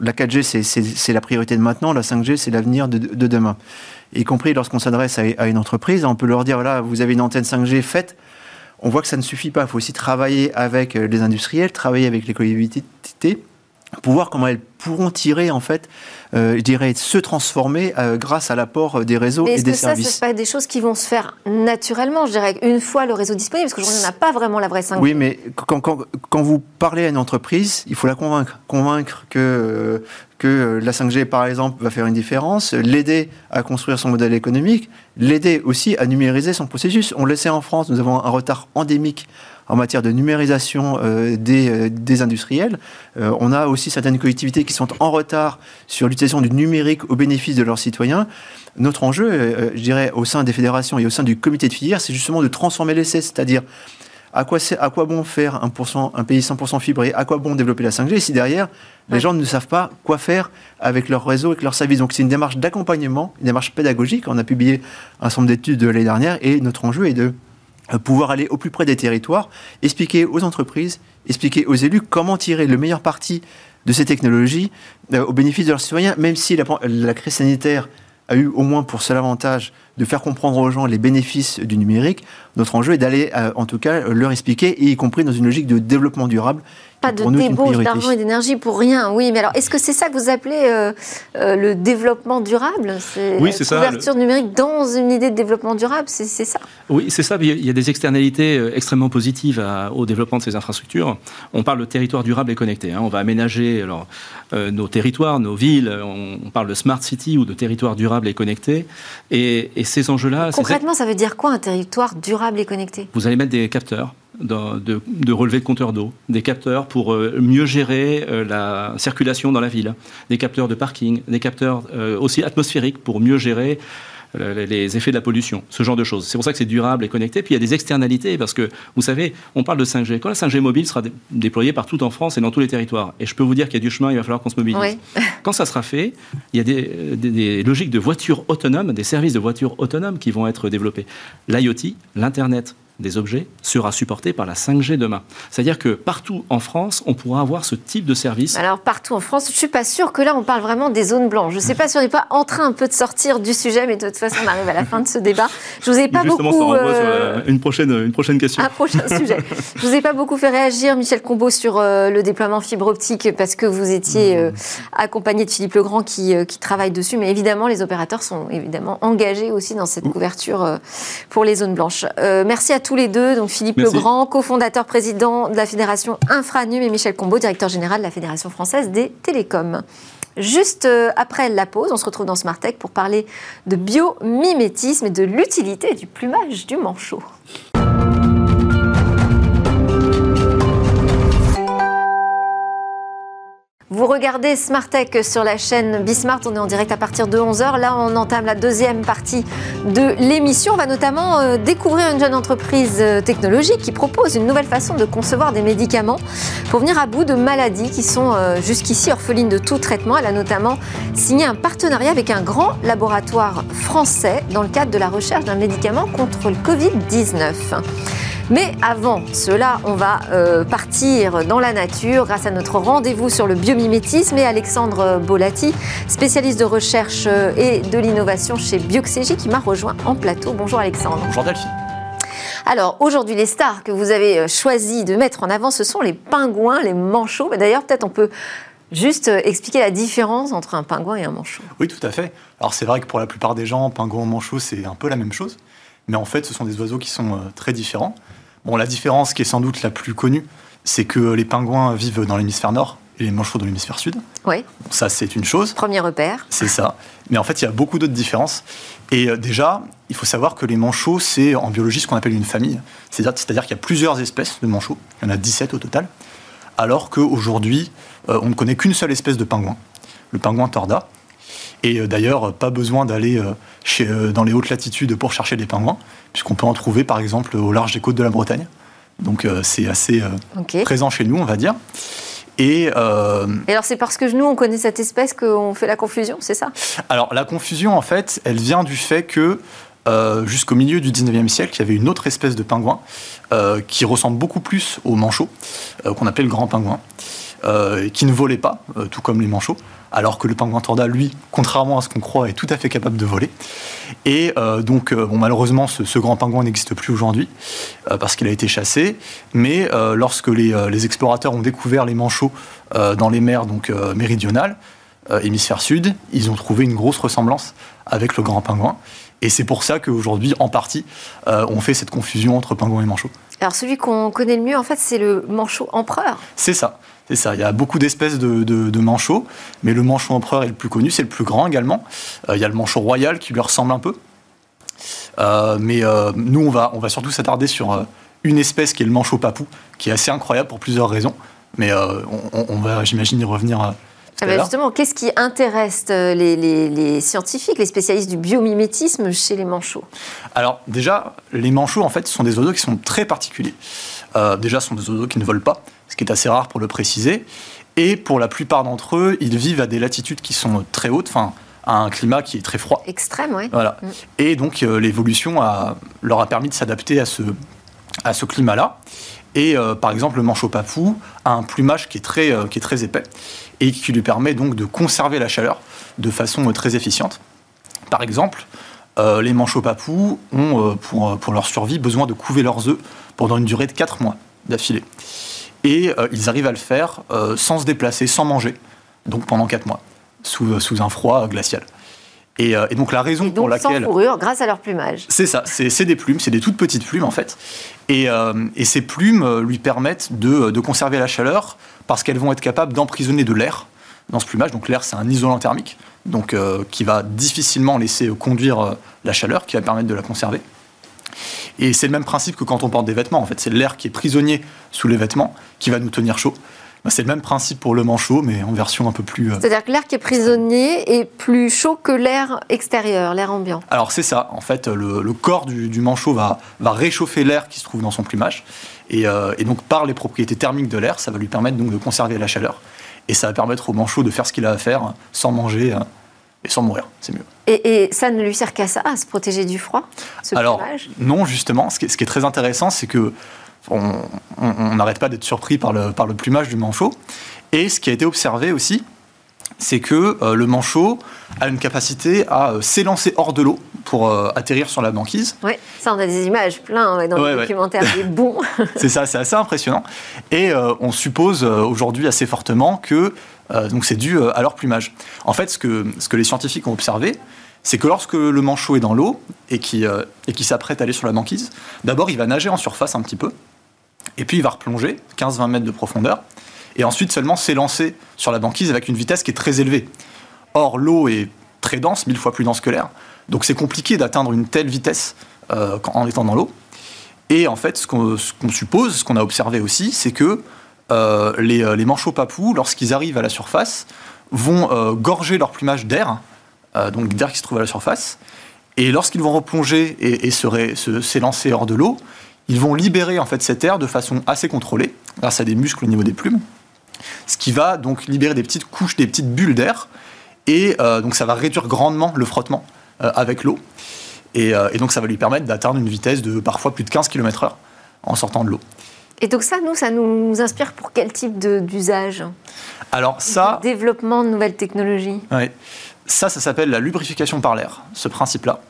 la 4G, c'est la priorité de maintenant, la 5G, c'est l'avenir de, de demain y compris lorsqu'on s'adresse à, une entreprise, on peut leur dire, voilà, vous avez une antenne 5G faite, on voit que ça ne suffit pas. Il faut aussi travailler avec euh, les industriels, travailler avec les collectivités pour voir comment elles pourront tirer, en fait, euh, je dirais, se transformer euh, grâce à l'apport des réseaux et des services. Est-ce que ça, ce pas des choses qui vont se faire naturellement, je dirais, une fois le réseau disponible? Parce qu'aujourd'hui, on n'a pas vraiment la vraie 5G. Oui, mais quand, quand, quand, vous parlez à une entreprise, il faut la convaincre. Convaincre que, que la 5G, par exemple, va faire une différence, l'aider à construire son modèle économique, l'aider aussi à numériser son processus. On le sait en France, nous avons un retard endémique en matière de numérisation euh, euh, des, industriels. Euh, on a aussi certaines collectivités qui sont en retard sur l'utilisation du numérique au bénéfice de leurs citoyens. Notre enjeu, je dirais, au sein des fédérations et au sein du comité de filière, c'est justement de transformer l'essai, c'est-à-dire à quoi, à quoi bon faire un, un pays 100% fibré? À quoi bon développer la 5G si derrière, les gens ne savent pas quoi faire avec leur réseau, avec leur service? Donc c'est une démarche d'accompagnement, une démarche pédagogique. On a publié un certain nombre d'études l'année dernière et notre enjeu est de euh, pouvoir aller au plus près des territoires, expliquer aux entreprises, expliquer aux élus comment tirer le meilleur parti de ces technologies euh, au bénéfice de leurs citoyens, même si la, crise sanitaire a eu au moins pour seul avantage de faire comprendre aux gens les bénéfices du numérique. Notre enjeu est d'aller, euh, en tout cas, leur expliquer, y compris dans une logique de développement durable pas de débauche d'argent et d'énergie pour rien. Oui, mais alors est-ce que c'est ça que vous appelez euh, euh, le développement durable? Oui, c'est ça. Couverture numérique dans une idée de développement durable, c'est ça? Oui, c'est ça. Il y a des externalités euh, extrêmement positives au développement de ces infrastructures. On parle de territoire durable et connecté. Hein. On va aménager alors, nos territoires, nos villes. On, parle de smart city ou de territoire durable et connecté. Et, ces enjeux-là. Concrètement, ça veut dire quoi un territoire durable et connecté? Vous allez mettre des capteurs de, de relever de compteurs d'eau, des capteurs pour mieux gérer la circulation dans la ville, des capteurs de parking, des capteurs aussi atmosphériques pour mieux gérer les effets de la pollution, ce genre de choses. C'est pour ça que c'est durable et connecté. Puis il y a des externalités, parce que, vous savez, on parle de 5G. Quand la 5G mobile sera déployée partout en France et dans tous les territoires, et je peux vous dire qu'il y a du chemin, il va falloir qu'on se mobilise. Quand ça sera fait, il y a des, des logiques de voitures autonomes, des services de voitures autonomes qui vont être développés. L'IoT, l'Internet des objets sera supporté par la 5G demain. C'est-à-dire que partout en France, on pourra avoir ce type de service. Alors partout en France, je ne suis pas sûre que là, on parle vraiment des zones blanches. Je ne sais pas si on n'est pas en train un peu de sortir du sujet, mais de toute façon, on arrive à la fin de ce débat. Je vous ai pas Justement, beaucoup... Ça euh, sur une, prochaine, une prochaine question. Un prochain sujet. Je vous ai pas beaucoup fait réagir, Michel Combeau, sur euh, le déploiement fibre optique, parce que vous étiez euh, accompagné de Philippe Legrand qui, qui travaille dessus. Mais évidemment, les opérateurs sont évidemment engagés aussi dans cette couverture pour les zones blanches. merci à tous les deux. Donc Philippe Legrand, cofondateur président de la Fédération Infranum et Michel Combeau, directeur général de la Fédération française des télécoms. Juste euh, après la pause, on se retrouve dans Smart Tech pour parler de biomimétisme et de l'utilité du plumage du manchot. Regardez Smart Tech sur la chaîne Bismart, on est en direct à partir de 11h. Là, on entame la deuxième partie de l'émission. On va notamment euh, découvrir une jeune entreprise euh, technologique qui propose une nouvelle façon de concevoir des médicaments pour venir à bout de maladies qui sont euh, jusqu'ici orphelines de tout traitement. Elle a notamment signé un partenariat avec un grand laboratoire français dans le cadre de la recherche d'un médicament contre le Covid-19. Mais avant cela, on va euh, partir dans la nature grâce à notre rendez-vous sur le biomimétisme et Alexandre Bolati, spécialiste de recherche euh, et de l'innovation chez Bioxégie, qui m'a rejoint en plateau. Bonjour Alexandre. Bonjour Delphine. Alors aujourd'hui, les stars que vous avez euh, choisi de mettre en avant, ce sont les pingouins, les manchots. D'ailleurs, peut-être on peut juste expliquer la différence entre un pingouin et un manchot. Oui, tout à fait. Alors c'est vrai que pour la plupart des gens, pingouin manchot, c'est un peu la même chose. Mais en fait, ce sont des oiseaux qui sont très différents. Bon, la différence qui est sans doute la plus connue, c'est que les pingouins vivent dans l'hémisphère nord et les manchots dans l'hémisphère sud. Oui. ça, c'est une chose. Premier repère. C'est ça. Mais en fait, il y a beaucoup d'autres différences. Et euh, déjà, il faut savoir que les manchots, c'est en biologie ce qu'on appelle une famille. C'est-à-dire qu'il y a plusieurs espèces de manchots. Il y en a 17 au total. Alors qu'aujourd'hui, euh, on ne connaît qu'une seule espèce de pingouin, le pingouin torda. Et euh, d'ailleurs, pas besoin d'aller dans les hautes latitudes pour chercher des pingouins puisqu'on peut en trouver par exemple au large des côtes de la Bretagne. Donc euh, c'est assez euh, présent chez nous, on va dire. Et, euh, Et, alors c'est parce que nous, on connaît cette espèce qu'on fait la confusion, c'est ça? Alors la confusion, en fait, elle vient du fait que jusqu'au milieu du 19e siècle, il y avait une autre espèce de pingouin qui ressemble beaucoup plus au manchot, qu'on appelle le grand pingouin, qui ne volait pas, tout comme les manchots alors que le pingouin torda, lui, contrairement à ce qu'on croit, est tout à fait capable de voler. Et euh, donc, euh, bon, malheureusement, ce, grand pingouin n'existe plus aujourd'hui, euh, parce qu'il a été chassé. Mais lorsque les, explorateurs ont découvert les manchots dans les mers donc, méridionales, hémisphère sud, ils ont trouvé une grosse ressemblance avec le grand pingouin. Et c'est pour ça qu'aujourd'hui, en partie, on fait cette confusion entre pingouin et manchot. Alors celui qu'on connaît le mieux, en fait, c'est le manchot empereur. C'est ça. C'est ça, il y a beaucoup d'espèces de, manchots, mais le manchot empereur est le plus connu, c'est le plus grand également. Euh, il y a le manchot royal qui lui ressemble un peu. Euh, mais euh, nous, on va, on va surtout s'attarder sur une espèce qui est le manchot papou, qui est assez incroyable pour plusieurs raisons. Mais on, va, j'imagine, y revenir. Ah ben justement, qu'est-ce qui intéresse les, les, scientifiques, les spécialistes du biomimétisme chez les manchots? Alors déjà, les manchots, en fait, sont des oiseaux qui sont très particuliers. déjà, ce sont des oiseaux qui ne volent pas ce qui est assez rare pour le préciser. Et pour la plupart d'entre eux, ils vivent à des latitudes qui sont très hautes, enfin, à un climat qui est très froid. Extrême, oui. Voilà. Mm. Et donc, euh, l'évolution leur a permis de s'adapter à ce, à ce climat-là. Et euh, par exemple, le manchot papou a un plumage qui est, très, euh, qui est très épais et qui lui permet donc de conserver la chaleur de façon très efficiente. Par exemple, les manchots papous ont, pour, leur survie, besoin de couver leurs œufs pendant une durée de 4 mois d'affilée. Et euh, ils arrivent à le faire euh, sans se déplacer, sans manger, donc pendant 4 mois, euh, sous un froid glacial. Et, donc la raison pour laquelle... Sans fourrure, grâce à leur plumage. C'est ça, c'est des plumes, c'est des toutes petites plumes en fait. Et, et ces plumes lui permettent de, de, conserver la chaleur parce qu'elles vont être capables d'emprisonner de l'air dans ce plumage. Donc l'air, c'est un isolant thermique, donc qui va difficilement laisser conduire la chaleur, qui va permettre de la conserver. Et c'est le même principe que quand on porte des vêtements. En fait, c'est l'air qui est prisonnier sous les vêtements qui va nous tenir chaud. Bah, c'est le même principe pour le manchot, mais en version un peu plus. Euh, C'est-à-dire que l'air qui est prisonnier est plus chaud que l'air extérieur, l'air ambiant. Alors c'est ça. En fait, le, corps du, manchot va, va réchauffer l'air qui se trouve dans son plumage. Et, euh, et, donc, par les propriétés thermiques de l'air, ça va lui permettre donc de conserver la chaleur. Et ça va permettre au manchot de faire ce qu'il a à faire sans manger euh, et sans mourir. C'est mieux. Et, et, ça ne lui sert qu'à ça, à se protéger du froid ce Alors, plumage? non, justement. Ce qui, ce qui, est très intéressant, c'est que on n'arrête pas d'être surpris par le, par le plumage du manchot. Et ce qui a été observé aussi, c'est que euh, le manchot a une capacité à euh, s'élancer hors de l'eau pour euh, atterrir sur la banquise. Oui, ça on a des images plein dans le documentaire, c'est bon. c'est ça, c'est assez impressionnant. Et on suppose aujourd'hui assez fortement que donc c'est dû à leur plumage. En fait, ce que, ce que les scientifiques ont observé, c'est que lorsque le manchot est dans l'eau et qui, et qui s'apprête à aller sur la banquise, d'abord il va nager en surface un petit peu, et puis il va replonger 15-20 mètres de profondeur, et ensuite seulement s'élancer sur la banquise avec une vitesse qui est très élevée. Or, l'eau est très dense, mille fois plus dense que l'air, donc c'est compliqué d'atteindre une telle vitesse euh, en étant dans l'eau. Et en fait, ce qu'on suppose, ce qu'on a observé aussi, c'est que euh, les, euh, les, manchots papous, lorsqu'ils arrivent à la surface, vont gorger leur plumage d'air, donc d'air qui se trouve à la surface, et lorsqu'ils vont replonger et, et s'élancer hors de l'eau, ils vont libérer en fait cet air de façon assez contrôlée, grâce à des muscles au niveau des plumes, ce qui va donc libérer des petites couches, des petites bulles d'air, et euh, donc ça va réduire grandement le frottement euh, avec l'eau, euh, et, donc ça va lui permettre d'atteindre une vitesse de parfois plus de 15 km/h en sortant de l'eau. Et donc ça, nous, ça nous inspire pour quel type d'usage? Alors ça... développement de nouvelles technologies? Oui. Ça, ça s'appelle la lubrification par l'air, ce principe-là.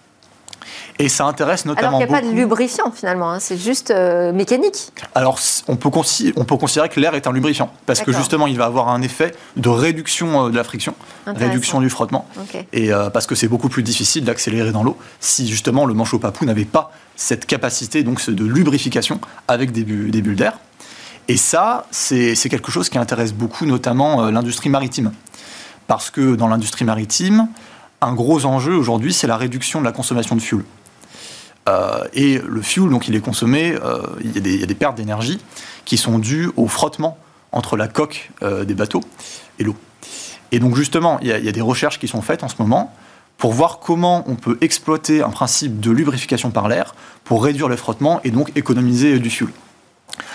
Et ça intéresse notamment. Alors qu'il n'y a pas de lubrifiant finalement, hein, c'est juste euh, mécanique. Alors on peut, on peut considérer que l'air est un lubrifiant, parce que justement il va avoir un effet de réduction euh, de la friction, réduction du frottement. Et euh, parce que c'est beaucoup plus difficile d'accélérer dans l'eau si justement le manchot papou n'avait pas cette capacité donc de lubrification avec des, des bulles d'air. Et ça, c'est quelque chose qui intéresse beaucoup notamment l'industrie maritime. Parce que dans l'industrie maritime, un gros enjeu aujourd'hui, c'est la réduction de la consommation de fuel. Euh, et le fuel, donc il est consommé, euh, il, y a des, pertes d'énergie qui sont dues au frottement entre la coque euh, des bateaux et l'eau. Et donc justement, il y, a, des recherches qui sont faites en ce moment pour voir comment on peut exploiter un principe de lubrification par l'air pour réduire le frottement et donc économiser du fuel.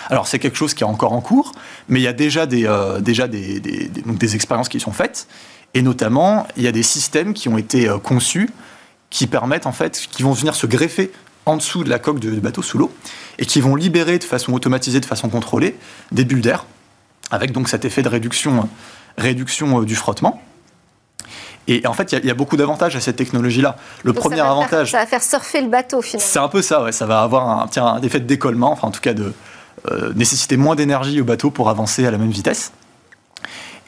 Alors c'est quelque chose qui est encore en cours, mais il y a déjà des, des expériences qui sont faites, et notamment il y a des systèmes qui ont été conçus qui permettent en fait, qui vont venir se greffer en dessous de la coque du bateau sous l'eau et qui vont libérer de façon automatisée, de façon contrôlée, des bulles d'air avec donc cet effet de réduction, réduction euh, du frottement. Et en fait, il y, a beaucoup d'avantages à cette technologie-là. Le premier avantage. ça va faire surfer le bateau finalement. C'est un peu ça, ouais. Ça va avoir un, un effet de décollement, enfin en tout cas de euh, nécessiter moins d'énergie au bateau pour avancer à la même vitesse.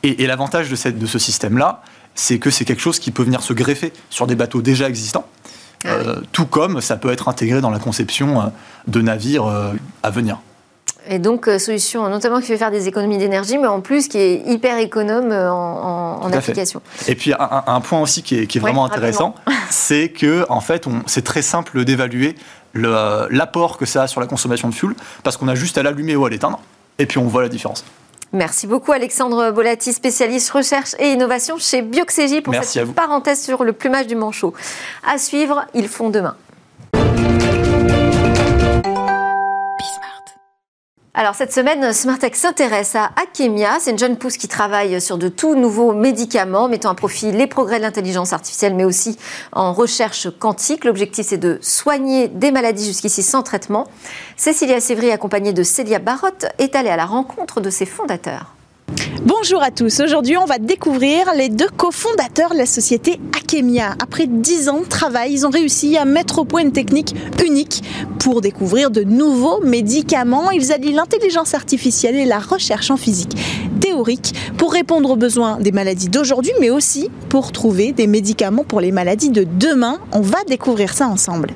Et, l'avantage de, de ce système-là, c'est que c'est quelque chose qui peut venir se greffer sur des bateaux déjà existants. Ah euh, tout comme ça peut être intégré dans la conception euh, de navires euh, à venir. Et donc, solution notamment qui fait faire des économies d'énergie, mais en plus qui est hyper économe en, application. Et puis, un, point aussi qui est, vraiment intéressant, c'est que, en fait, c'est très simple d'évaluer l'apport que ça a sur la consommation de fuel, parce qu'on a juste à l'allumer ou à l'éteindre, et puis on voit la différence. Merci beaucoup Alexandre Bolati, spécialiste recherche et innovation chez Bioxégie pour cette parenthèse sur le plumage du manchot. À suivre, ils font demain. Alors cette semaine, Smartech s'intéresse à Akemia. C'est une jeune pousse qui travaille sur de tout nouveaux médicaments, mettant à profit les progrès de l'intelligence artificielle, mais aussi en recherche quantique. L'objectif, c'est de soigner des maladies jusqu'ici sans traitement. Cécilia Sévry, accompagnée de Célia Barotte, est allée à la rencontre de ses fondateurs. Bonjour à tous, aujourd'hui on va découvrir les deux cofondateurs de la société Akemia. Après 10 ans de travail, ils ont réussi à mettre au point une technique unique pour découvrir de nouveaux médicaments. Ils allient l'intelligence artificielle et la recherche en physique théorique pour répondre aux besoins des maladies d'aujourd'hui, mais aussi pour trouver des médicaments pour les maladies de demain. On va découvrir ça ensemble.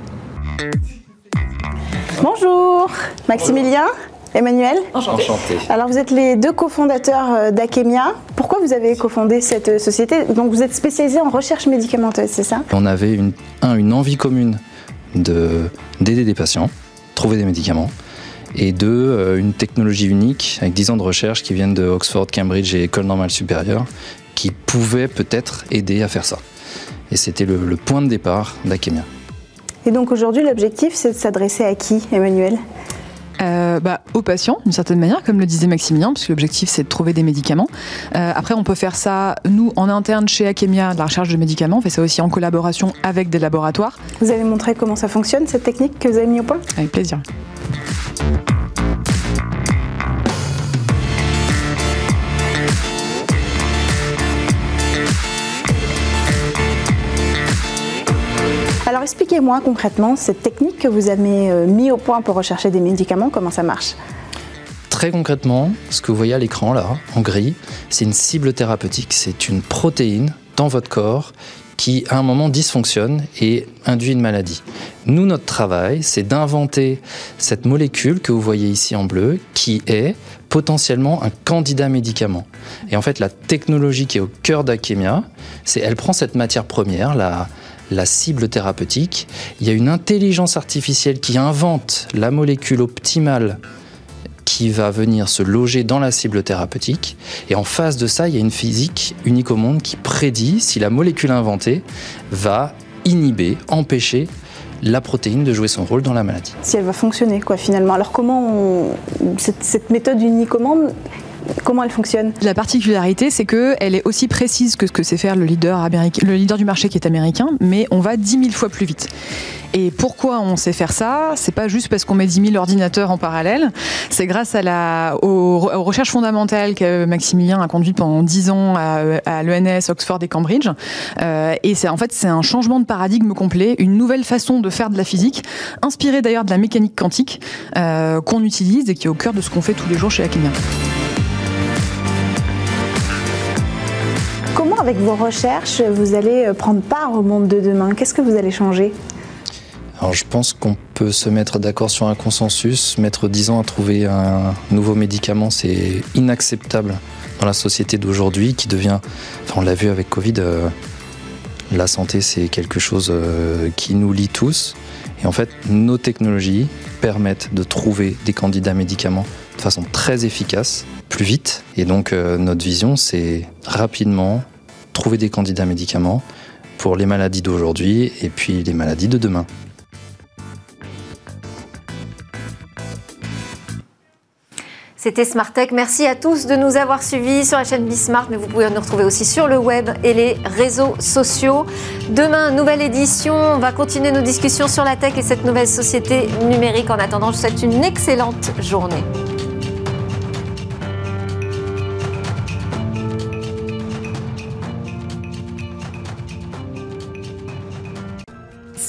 Bonjour, Maximilien. Emmanuel Enchanté. Alors vous êtes les deux cofondateurs euh, d'Akemia. Pourquoi vous avez cofondé cette euh, société? Donc vous êtes spécialisé en recherche médicamenteuse, c'est ça? On avait une, une envie commune d'aider des patients trouver des médicaments. Et deux, euh, une technologie unique avec 10 ans de recherche qui viennent de Oxford, Cambridge et École normale supérieure qui pouvaient peut-être aider à faire ça. Et c'était le, le point de départ d'Akemia. Et donc aujourd'hui, l'objectif, c'est de s'adresser à qui, Emmanuel? Euh, bah, aux patients, d'une certaine manière, comme le disait Maximilien, puisque l'objectif c'est de trouver des médicaments. Euh, après, on peut faire ça, nous, en interne chez Akemia, de la recherche de médicaments. On fait ça aussi en collaboration avec des laboratoires. Vous allez montrer comment ça fonctionne, cette technique que vous avez mis au point? Avec plaisir. Expliquez-moi concrètement cette technique que vous avez euh, mis au point pour rechercher des médicaments, comment ça marche? Très concrètement, ce que vous voyez à l'écran là, en gris, c'est une cible thérapeutique. C'est une protéine dans votre corps qui, à un moment, dysfonctionne et induit une maladie. Nous, notre travail, c'est d'inventer cette molécule que vous voyez ici en bleu, qui est potentiellement un candidat médicament. Et en fait, la technologie qui est au cœur d'Akemia, c'est elle prend cette matière première, la, la cible thérapeutique. Il y a une intelligence artificielle qui invente la molécule optimale qui va venir se loger dans la cible thérapeutique. Et en face de ça, il y a une physique unique au monde qui prédit si la molécule inventée va inhiber, empêcher la protéine de jouer son rôle dans la maladie. Si elle va fonctionner, quoi, finalement. Alors, comment cette, cette méthode unique au monde, Comment elle fonctionne? La particularité, c'est qu'elle est aussi précise que ce que sait faire le leader, américain, le leader du marché qui est américain, mais on va 10 000 fois plus vite. Et pourquoi on sait faire ça? C'est pas juste parce qu'on met 10 000 ordinateurs en parallèle. C'est grâce à la, aux, recherches fondamentales que Maximilien a conduites pendant 10 ans à, l'ENS, Oxford et Cambridge. Euh, et c'est en fait c'est un changement de paradigme complet, une nouvelle façon de faire de la physique, inspirée d'ailleurs de la mécanique quantique euh, qu'on utilise et qui est au cœur de ce qu'on fait tous les jours chez Akemia. Avec vos recherches, vous allez euh, prendre part au monde de demain Qu'est-ce que vous allez changer? Alors je pense qu'on peut se mettre d'accord sur un consensus. Mettre 10 ans à trouver un nouveau médicament, c'est inacceptable dans la société d'aujourd'hui qui devient, enfin on l'a vu avec Covid, euh, la santé c'est quelque chose euh, qui nous lie tous. Et en fait, nos technologies permettent de trouver des candidats médicaments de façon très efficace, plus vite. Et donc notre vision, c'est rapidement trouver des candidats médicaments pour les maladies d'aujourd'hui et puis les maladies de demain. C'était Smartech. Merci à tous de nous avoir suivis sur la chaîne Bismart, mais vous pouvez nous retrouver aussi sur le web et les réseaux sociaux. Demain, nouvelle édition. On va continuer nos discussions sur la tech et cette nouvelle société numérique. En attendant, je vous souhaite une excellente journée.